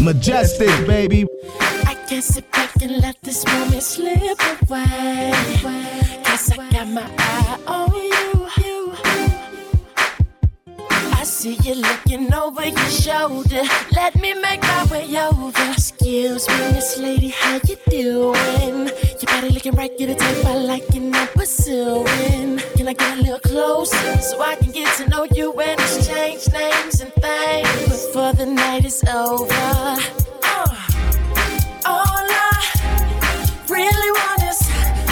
majestic, baby. I can't sit back and let this moment slip away. Cause I got my eye on see you looking over your shoulder. Let me make my way over. Excuse me, Miss Lady, how you doing? Your body looking right, get a type I like and I'm pursuing. Can I get a little closer so I can get to know you and exchange names and things before the night is over? Uh, all I really want is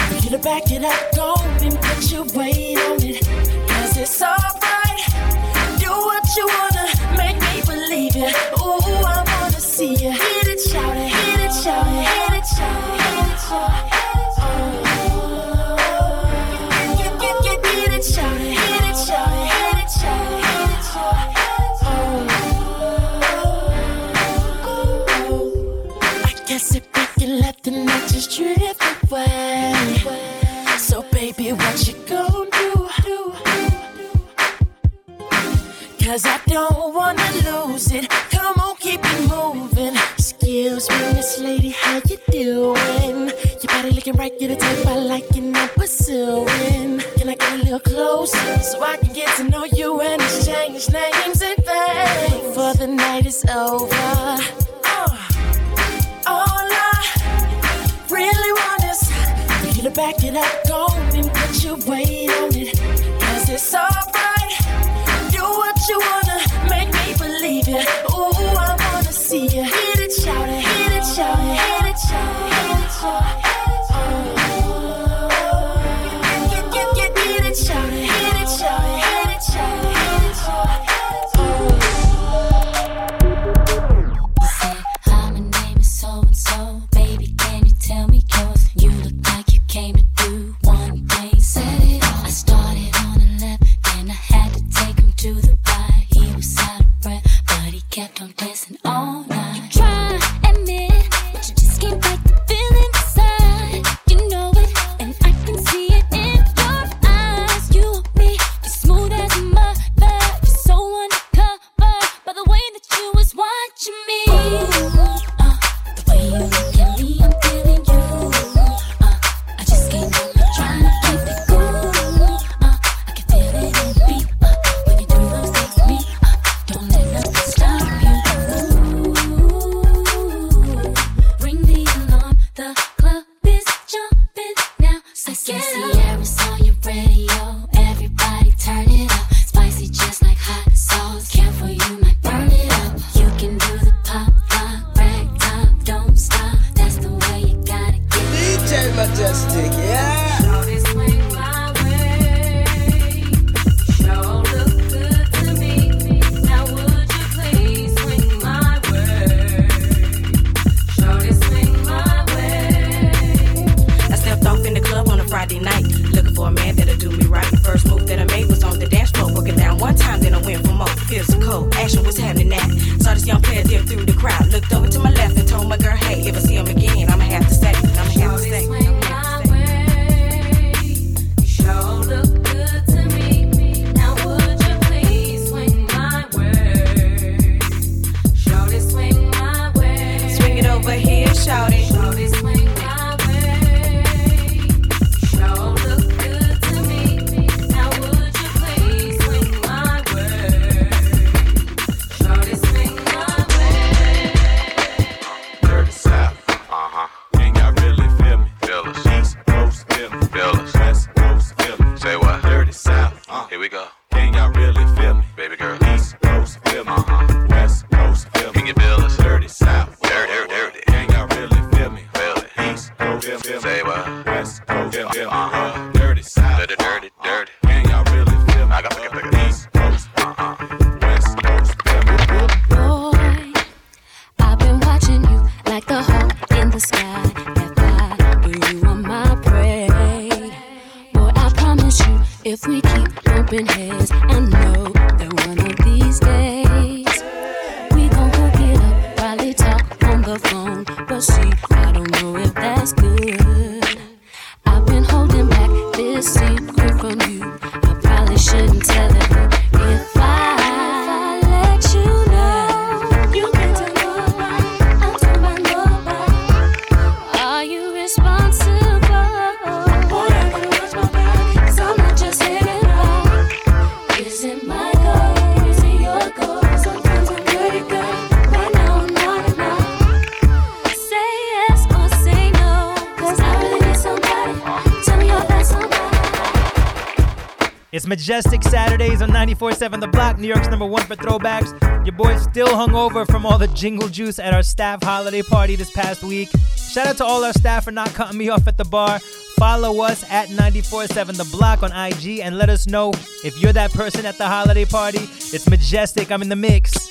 for you to back it up, go and put your weight on it. Cause it's alright you wanna make me believe it. Ooh, I wanna see you. Hit it, shout it, hit it, shout it, hit it, shout hit it, shout it. Cause I don't wanna lose it. Come on, keep it moving. Excuse me, Miss Lady, how you doing? Your body looking right, you're the type I like and I'm pursuing. Can I get a little closer so I can get to know you and exchange names and things? Before the night is over. Oh, all I really want is you to back it up, go and put your weight on it. Cause it's all if we keep bumping heads, I know that one of these days. On 94.7 The Block, New York's number one for throwbacks. Your boy's still hungover from all the jingle juice at our staff holiday party this past week. Shout out to all our staff for not cutting me off at the bar. Follow us at 94.7 The Block on IG and let us know if you're that person at the holiday party. It's Majestic. I'm in the mix.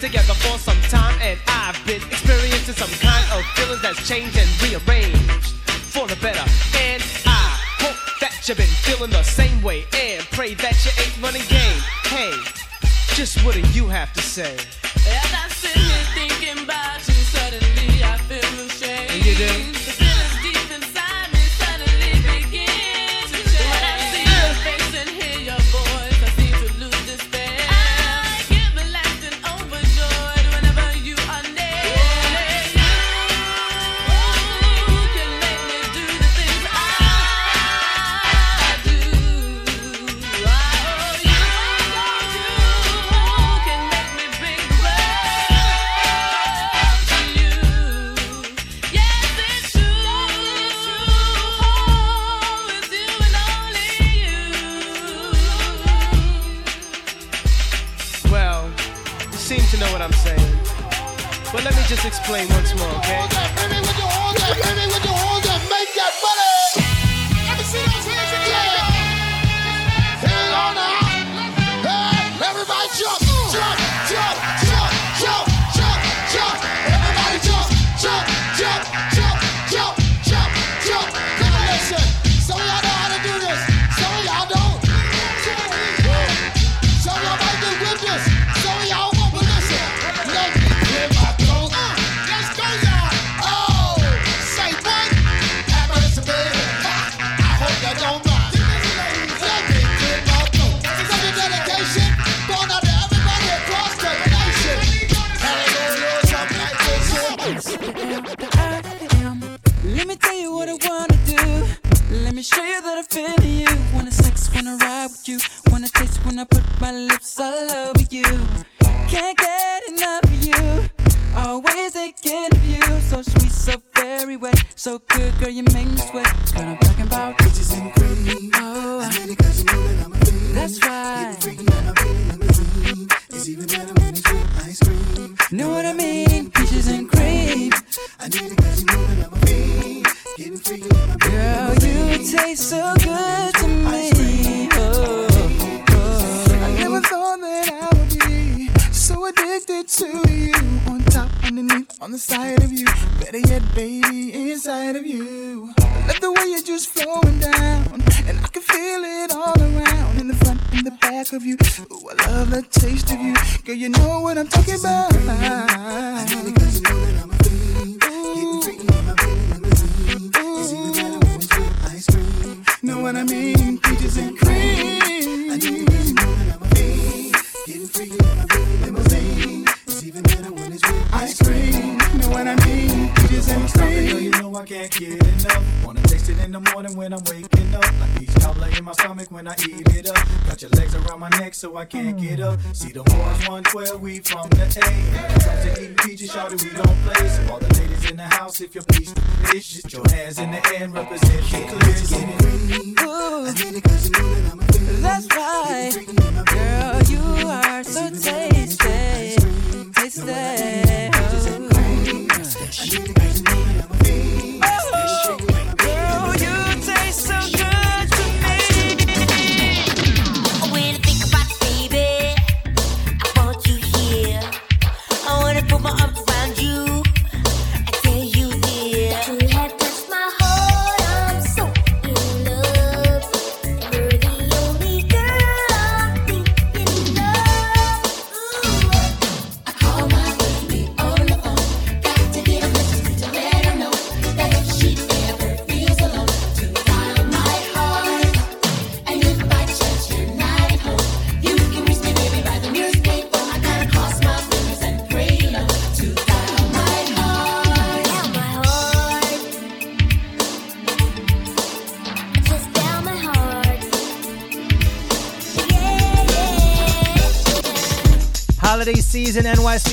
together for some time, and I've been experiencing some kind of feelings that's changed and rearranged for the better. And I hope that you've been feeling the same way, and pray that you ain't running game. Hey, just what do you have to say? So I mean? Peaches ain't stuffing, you know I can't get enough. Wanna taste it in the morning when I'm waking up. Like peach coulis in my stomach when I eat it up. Got your legs around my neck so I can't get up. See the boys 112, we from the A. When it comes to eating peaches, shawty, we don't play. So all the ladies in the house, if you're pleased fish, put your hands in the air and represent the clear. Get I need it cause you know that I'm a That's right. Girl, you are so tasty. Tasty.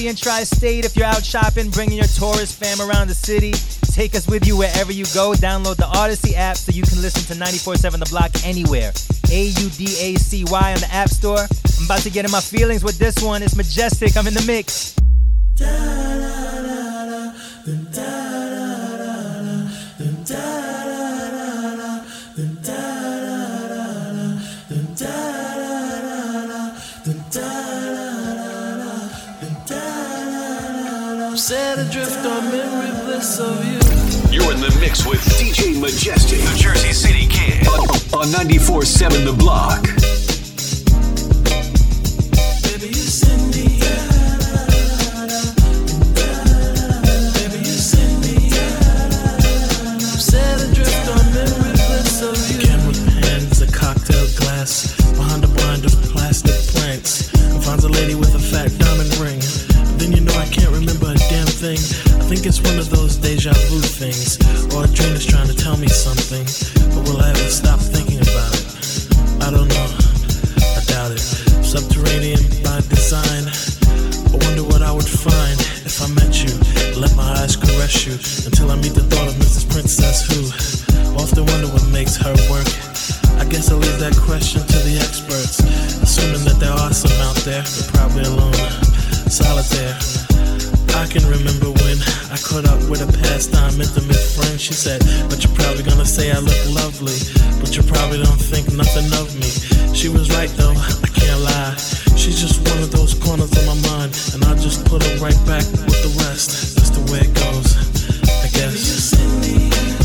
And Tri State. If you're out shopping, bringing your tourist fam around the city, take us with you wherever you go. Download the Audacy app so you can listen to 94.7 The Block anywhere. A U D A C Y on the App Store. I'm about to get in my feelings with this one. It's majestic. I'm in the mix. You're in the mix with DJ Majestic, the Jersey City Kid, on, on 94.7 The Block. Baby, you send me. Baby, you send me. Set adrift on memory bliss of you. Camera pans, a cocktail glass. Behind a blind of plastic plants. I a lady with a fat diamond ring. Then you know I can't remember a damn thing. I think it's one of those deja vu I caught up with a pastime intimate friend. She said, But you're probably gonna say I look lovely, but you probably don't think nothing of me. She was right though, I can't lie. She's just one of those corners of my mind, and I just put her right back with the rest. That's the way it goes, I guess.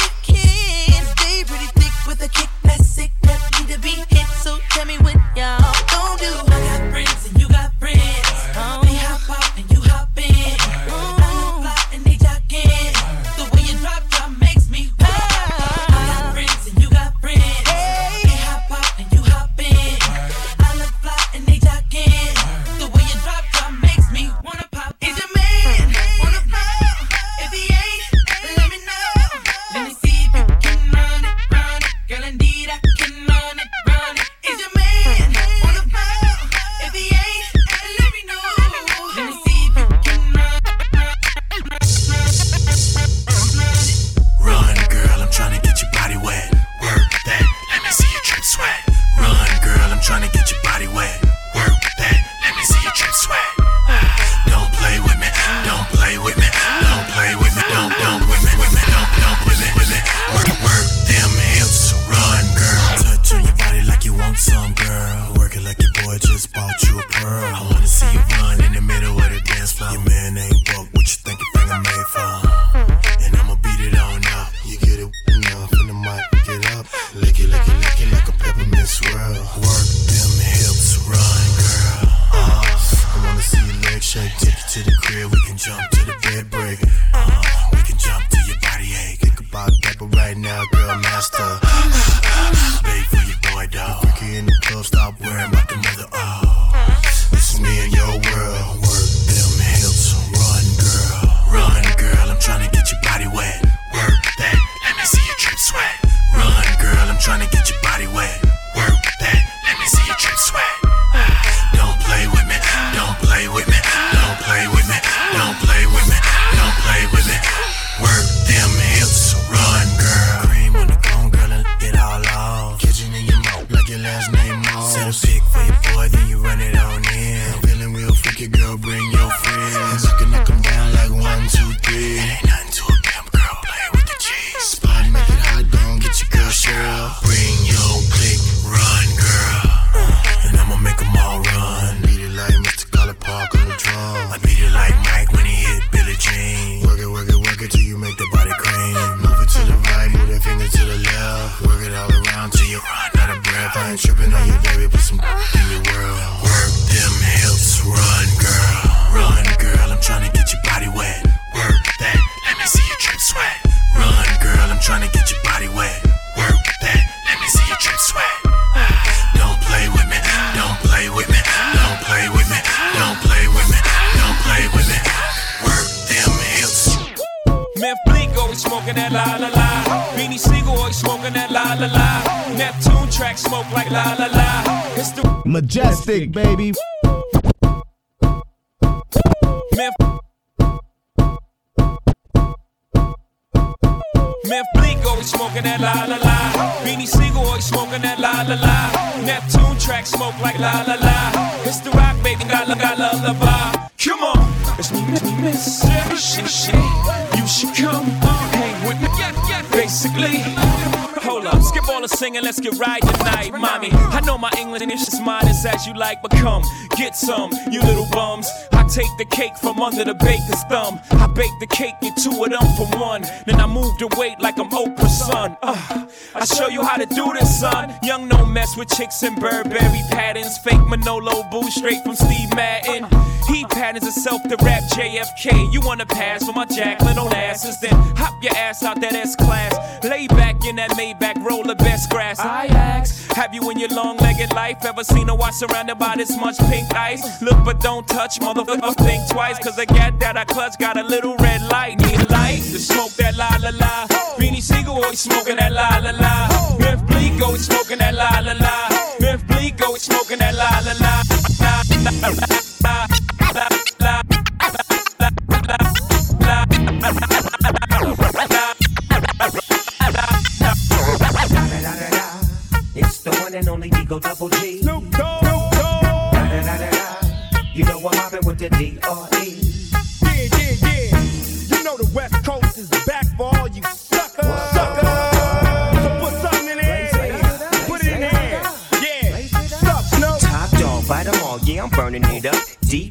be hit. So tell me what y'all gon' do. I tripping on you, baby, Majestic, baby. Meth. Memphis Bleek always smoking that la la la. Beanie Sigel always smoking that la la la. Neptune track smoke like la la la. It's the rock baby, got la got la la la. Come on, it's me, me, miss. Shit, shit. You should come hang with me. Basically. Hold up, skip all the singing, let's get right tonight, mommy. I know my English ain't as as you like, but come, get some, you little bums. I take the cake from under the baker's thumb. I bake the cake, get two of them for one. Then I move the weight like I'm Oprah's son. Uh, I show you how to do this, son. Young no mess with chicks and Burberry patterns. Fake Manolo boo straight from Steve Madden. He patterns himself to rap JFK. You wanna pass for my Jacqueline Onassis? Then hop your ass out that S class. Lay back in that Maybach, roll the best grass. I ask, have you in your long legged life ever seen a watch surrounded by this much pink ice? Look but don't touch, motherfucker. Think twice, cause the gat that I clutch got a little red light. Need a light to smoke that la la la. Beanie Sigel oh, always smoking that la la la. Memphis Bleek oh, always smoking that la la la. Memphis Bleek oh, always smoking that la la la. It's the one and only Digo Double G. Snoop Dogg. You know I'm mobbing with the D.R.E. burning it up.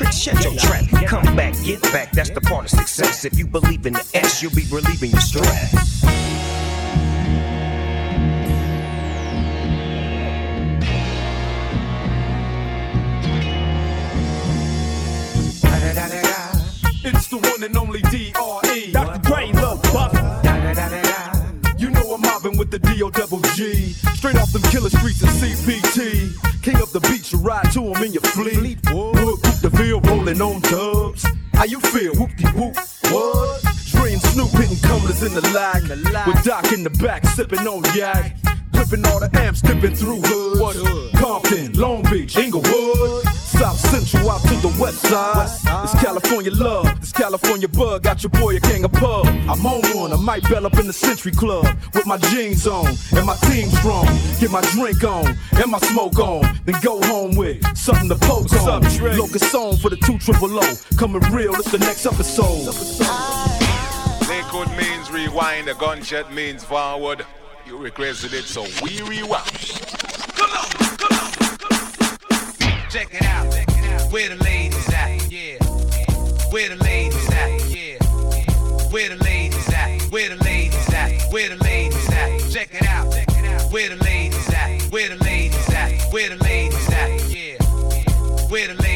trick, shut your trap. Come back, get back, that's the part of success. If you believe in the S, you'll be relieving your stress. It's the one and only D.R.E. Dr. Dre, Lil Buck. You know I'm mobbing with the D.O. double G. Straight off them killer streets of CPT. King up the beach, you ride to him in your fleet. Veal rolling on dubs. How you feel? Whoop de whoop. What? Dre and Snoop hitting cumblers in the lag. With Doc in the back, sipping on yak. Dripping all the amps, dipping through hood? Compton, Long Beach, Inglewood. South Central out to the west side. It's California love, this California bug. Got your boy a king of pub. I'm on one, I might bell up in the Century Club with my jeans on and my team strong. Get my drink on and my smoke on, then go home with something to poke on. Locust song for the two triple O. Coming real, it's the next episode. Liquid means rewind, a gunshot means forward. You requested it, so we rewind. Check it out. Where the ladies at? Yeah. Where the ladies at? Yeah. Where the ladies at? Where the ladies at? Where the ladies at? Check it out. Where the ladies at? Where the ladies at? Where the ladies at? Yeah. Where the ladies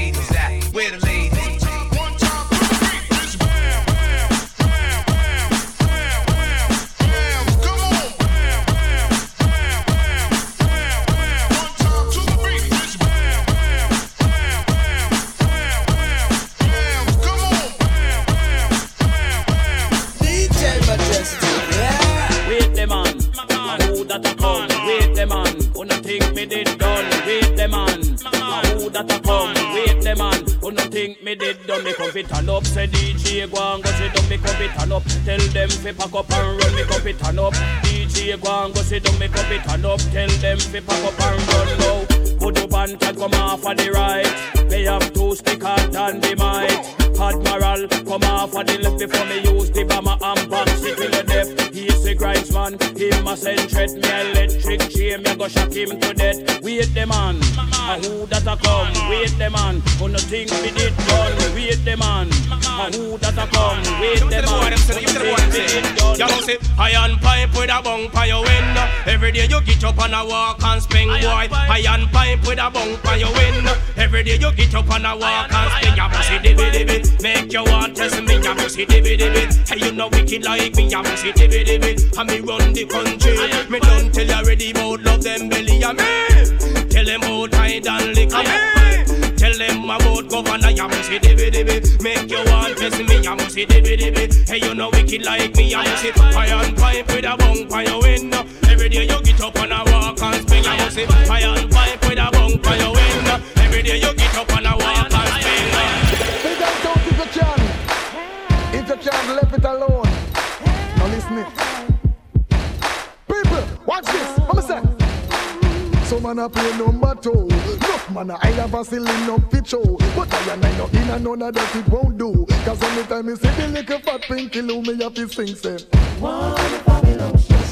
and a walk and spin boy. Iron pipe with a bung for your window. Every day you get up and a walk and spin. You must see dibby dibby. Make you want test me. You must see dibby dibby. Hey you know wicked like me. You must see dibby dibby. And me run the country. Me don't tell you already about love them belly. And me tell them about tide and liquor. me tell them about governor. You must see dibby dibby. Make you want test me. You must see dibby dibby. Hey you know wicked like me. You must see iron pipe with a bung for your window. Every day you get up and a walk and spin. You must see iron pipe with a bung for your window. Every day you get up and a walk and spin. Big out out if you can. If you can, leave it alone. Now listen it. People, watch this. What me say? Some man a play number two. Look man, I have a ceiling up fit show. But I and I know in and none of that it won't do. Cause anytime you see the little fat pinky loo, me have to sing say. Eh. One Babylon's just coming.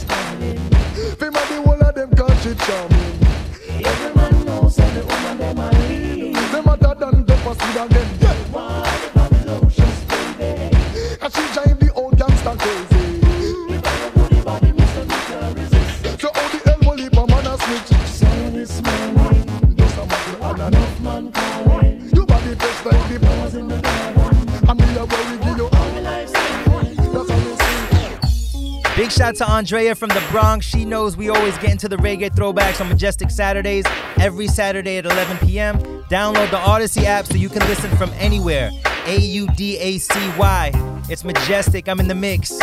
Fima the shout to Andrea from the Bronx. She knows we always get into the reggae throwbacks on Majestic Saturdays every Saturday at 11 p.m. Download the Audacy app so you can listen from anywhere. A U D A C Y. It's Majestic. I'm in the mix.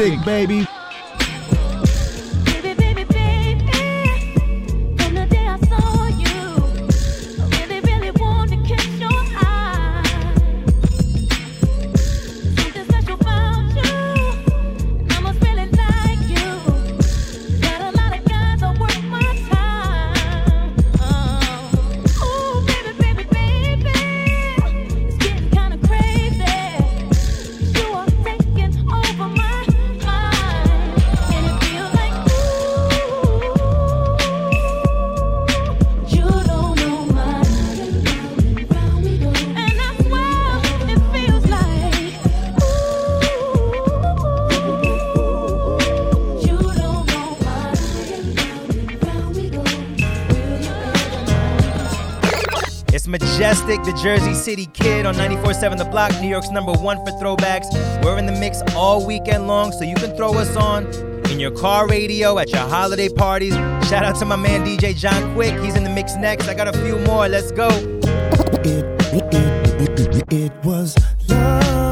stick, baby. The Jersey City kid on 94.7 The Block, New York's number one for throwbacks. We're in the mix all weekend long, so you can throw us on in your car radio, at your holiday parties. Shout out to my man DJ John Quick. He's in the mix next. I got a few more. Let's go. It, it, it, it was love.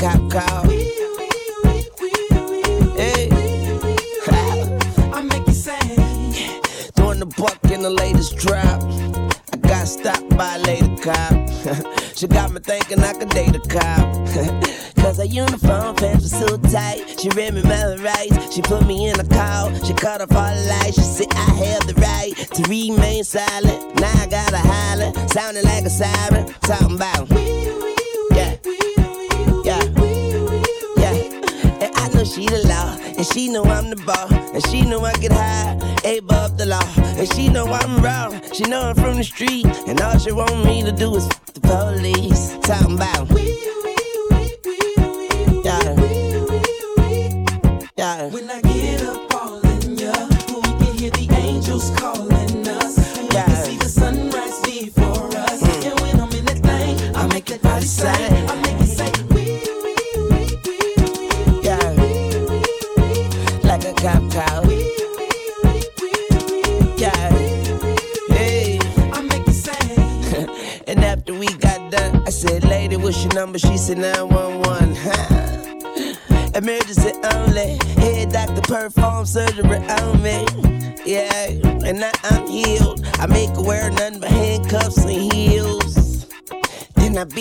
Cop car. Hey. I make you Throwing the buck in the latest drop. I got stopped by a lady cop. she got me thinking I could date a cop. Cause her uniform pants were so tight. She read me my rights. She put me in a call. She cut off all the lights. She said I have the right to remain silent. She know I'm from the street. And all she want me to do is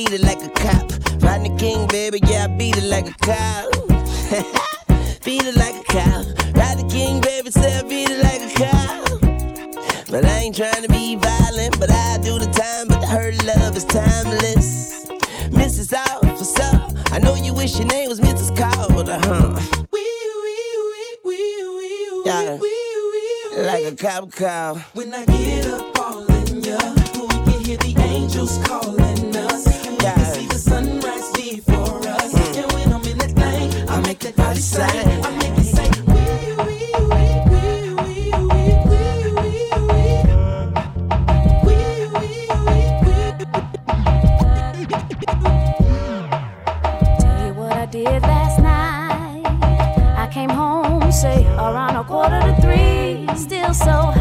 beat it like a cop. Rodney King, baby, yeah, I beat it like a cop. beat it like a cop. Rodney King, baby, say I beat it like a cop. But I ain't trying to be violent, but I do the time. But her love is timeless. Mrs. Officer, I know you wish your name was Mrs. Carter, huh? Yeah, like a cop car. When I get up all in ya, we can hear the angels calling us. Sunrise before us. Thing, I make body say, I make it Tell you what I did last night. I came home, say around a quarter to three. Still so high,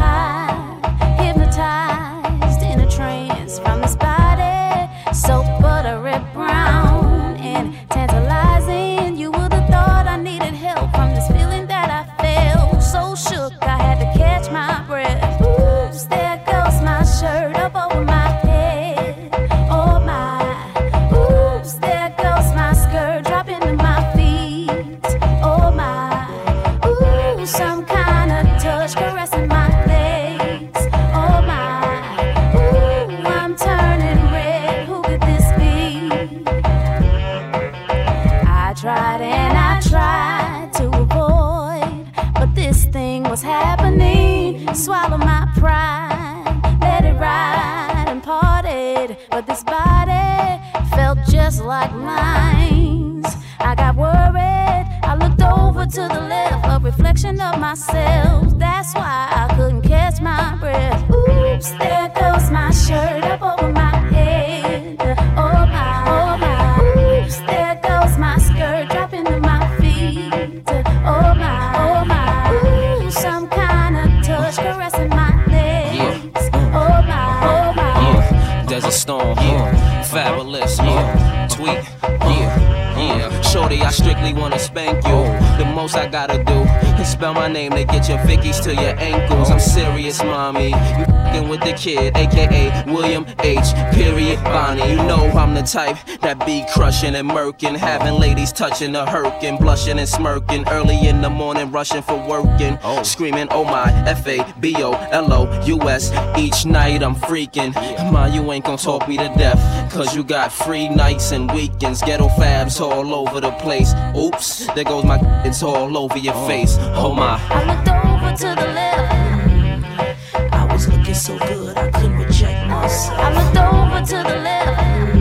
was happening. Swallow my pride, let it ride and parted. But this body felt just like mine. I got worried. I looked over to the left, a reflection of myself. That's why I couldn't catch my breath. Oops, there goes my shirt I strictly wanna spank you. Most I gotta do is spell my name to get your Vickies to your ankles. I'm serious, mommy. You fing with the kid, aka William H. Period Bonney. You know I'm the type that be crushing and murking, having ladies touching the hurkin', blushing and smirking. Early in the morning, rushing for working, oh. screaming, oh my, F A B O L O U S. Each night I'm freaking. Ma, you ain't gon' talk me to death, cause you got free nights and weekends. Ghetto fabs all over the place. Oops, there goes my, it's all over your face. Oh my. I looked over to the left. I was looking so good, I couldn't reject myself. I looked over to the left.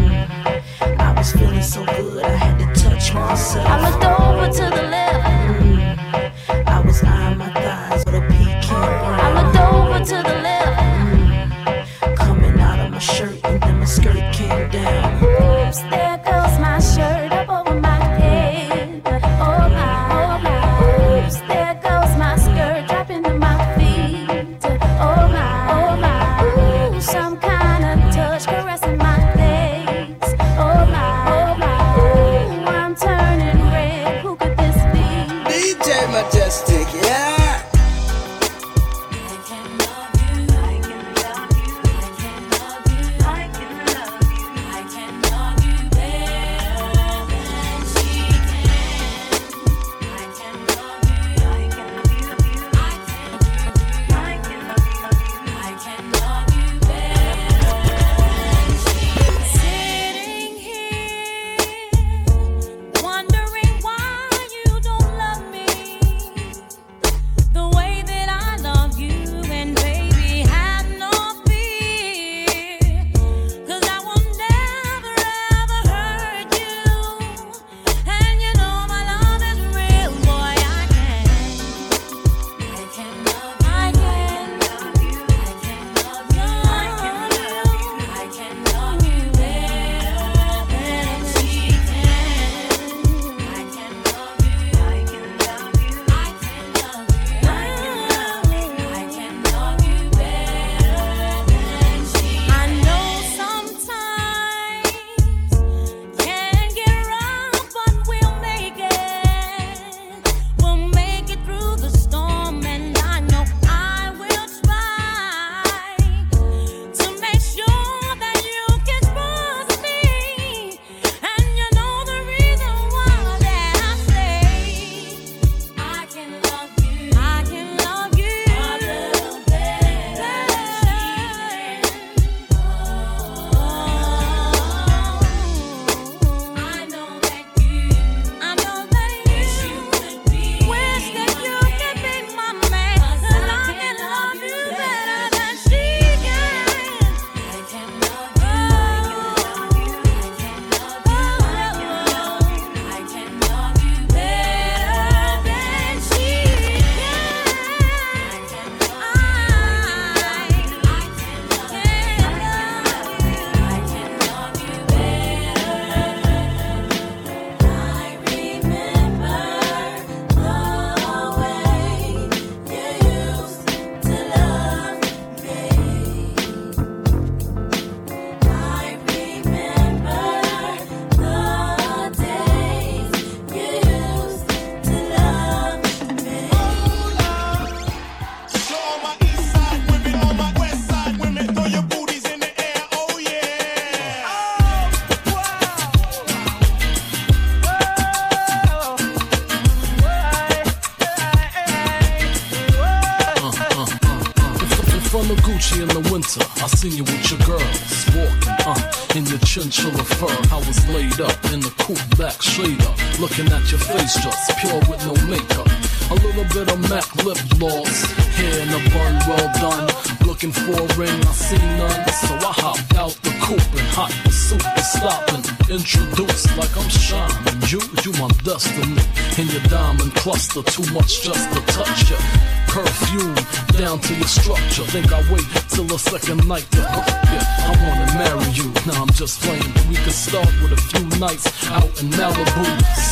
Coupe back shader, looking at your face just pure with no makeup. A little bit of MAC lip gloss, hair in a bun, well done. Looking for a ring, I see none, so I hopped out the coupe and hot pursuit is stopping. Introduced like I'm shining, you, you my destiny. In your diamond cluster, too much just to touch ya. Perfume down to your structure. Think I wait till the second night to hook ya. I wanna marry you. Now I'm just playing. We could start with a few nights out in Malibu,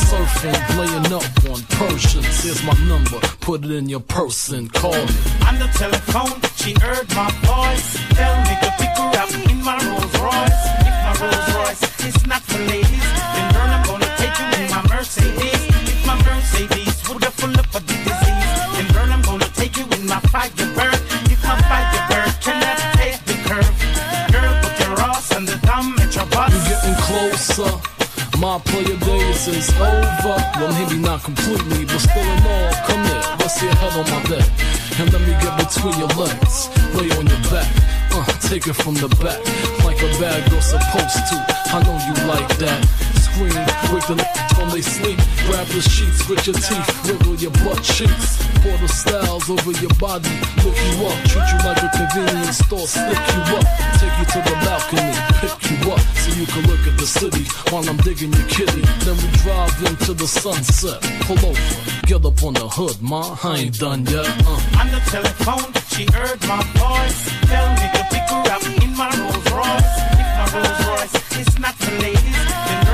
surfing, laying up on Persians. Here's my number. Put it in your purse and Call me. On the telephone, she heard my voice. Tell me to pick her up in my Rolls Royce. If my Rolls Royce is not for ladies, then is over. Well, maybe not completely, but still in all. Come here, rest your head on my bed. And let me get between your legs. Lay on your back. Uh, take it from the back. Like a bad girl supposed to. I know you like that. Scream, wake the when they sleep. Grab the sheets with your teeth. Wiggle your butt cheeks. Pour the styles over your body. Look you up. Treat you like a convenience store. Slick you up. Take you to the balcony. Pick you up so you can look at the city while I'm digging your kitty. Then we drive into the sunset. Pull over, get up on the hood, ma. I ain't done yet. Uh. On the telephone, she heard my voice. Tell me to pick her up in my Rolls Royce. If my Rolls Royce is not for ladies,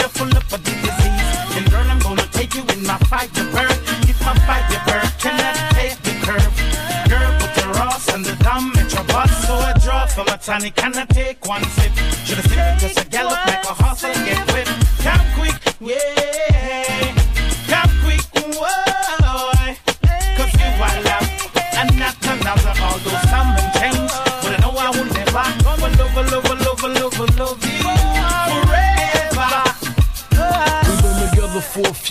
Have full up of the disease, then girl, I'm gonna take you in my Firebird. If my Firebird cannot take the curve, girl, put your ass on the dumb at your bus. So I draw from a tonic, can I take one sip? Should've sipped just a gallop like a horse and get whipped. Come quick, yeah.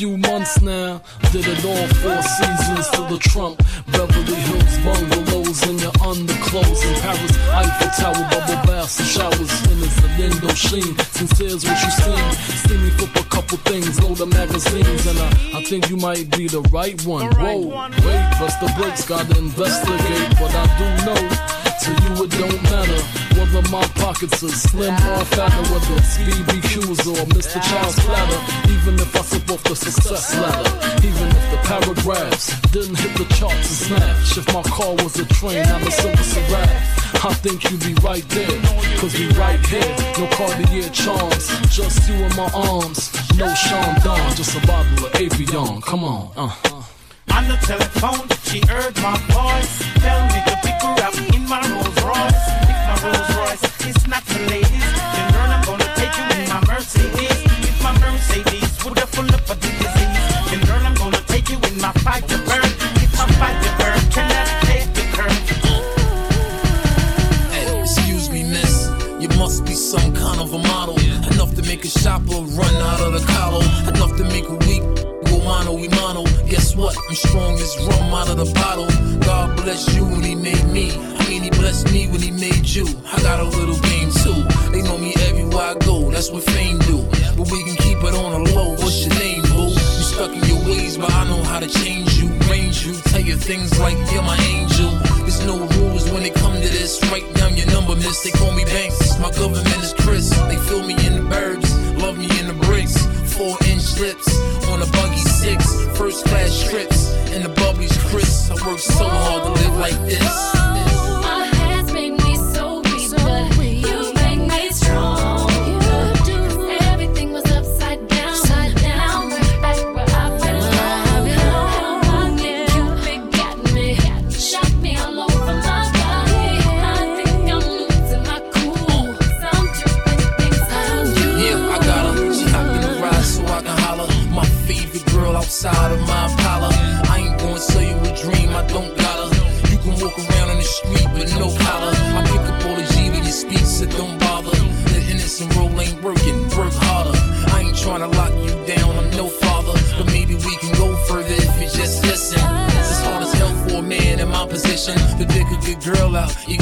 Few months now. Did it all four seasons to the Trump. Beverly Hills bungalows in your underclothes. In Paris, Eiffel Tower, bubble baths and showers. In his Lindo Sheen. Sincere's what you seen. See me flip a couple things, go to magazines. And I, I think you might be the right one. Whoa, wait, press the brakes, gotta investigate. But I do know. To you it don't matter whether my pockets are slim or fatter, whether it's BBQs or Mr. Chow's platter. Even if I sip off the success ladder, even if the paragraphs didn't hit the charts and smash. If my car was a train, I'm a Seraph. I think you'd be right there, cause we right here. No Cartier charms, just you in my arms. No Sean Don, just a bottle of Avion. Come on, uh. On the telephone, she heard my voice. Tell me to pick her up in my Rolls Royce. If my Rolls Royce is not for ladies, then girl, I'm gonna take you in my Mercedes. If my Mercedes would have full up of the disease, then girl, I'm gonna take you in my Firebird. If my Firebird cannot take the curve. Hey, excuse me, miss. You must be some kind of a model. Enough to make a shopper run out of the collar. Enough to make a weak what? I'm strong as rum out of the bottle. God bless you when he made me. I mean, he blessed me when he made you. I got a little game too. They know me everywhere I go. That's what fame do. But we can keep it on the low. What's your name, boo? You stuck in your ways, but I know how to change you, range you, tell you things like you're my angel. There's no rules when it come to this. Write down your number, miss. They call me Banks. My government is Chris. They fill me in the burbs, love me in the bricks. Four inch lips I work so hard to live like this.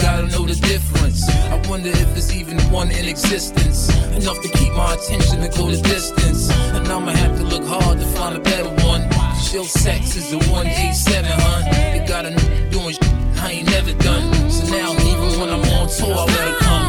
Gotta know the difference. I wonder if there's even one in existence. Enough to keep my attention to go the distance. And I'ma have to look hard to find a better one. Chill sex is the 187, hun. You got a n- doing sh- I ain't never done. So now, even when I'm on tour, I let her come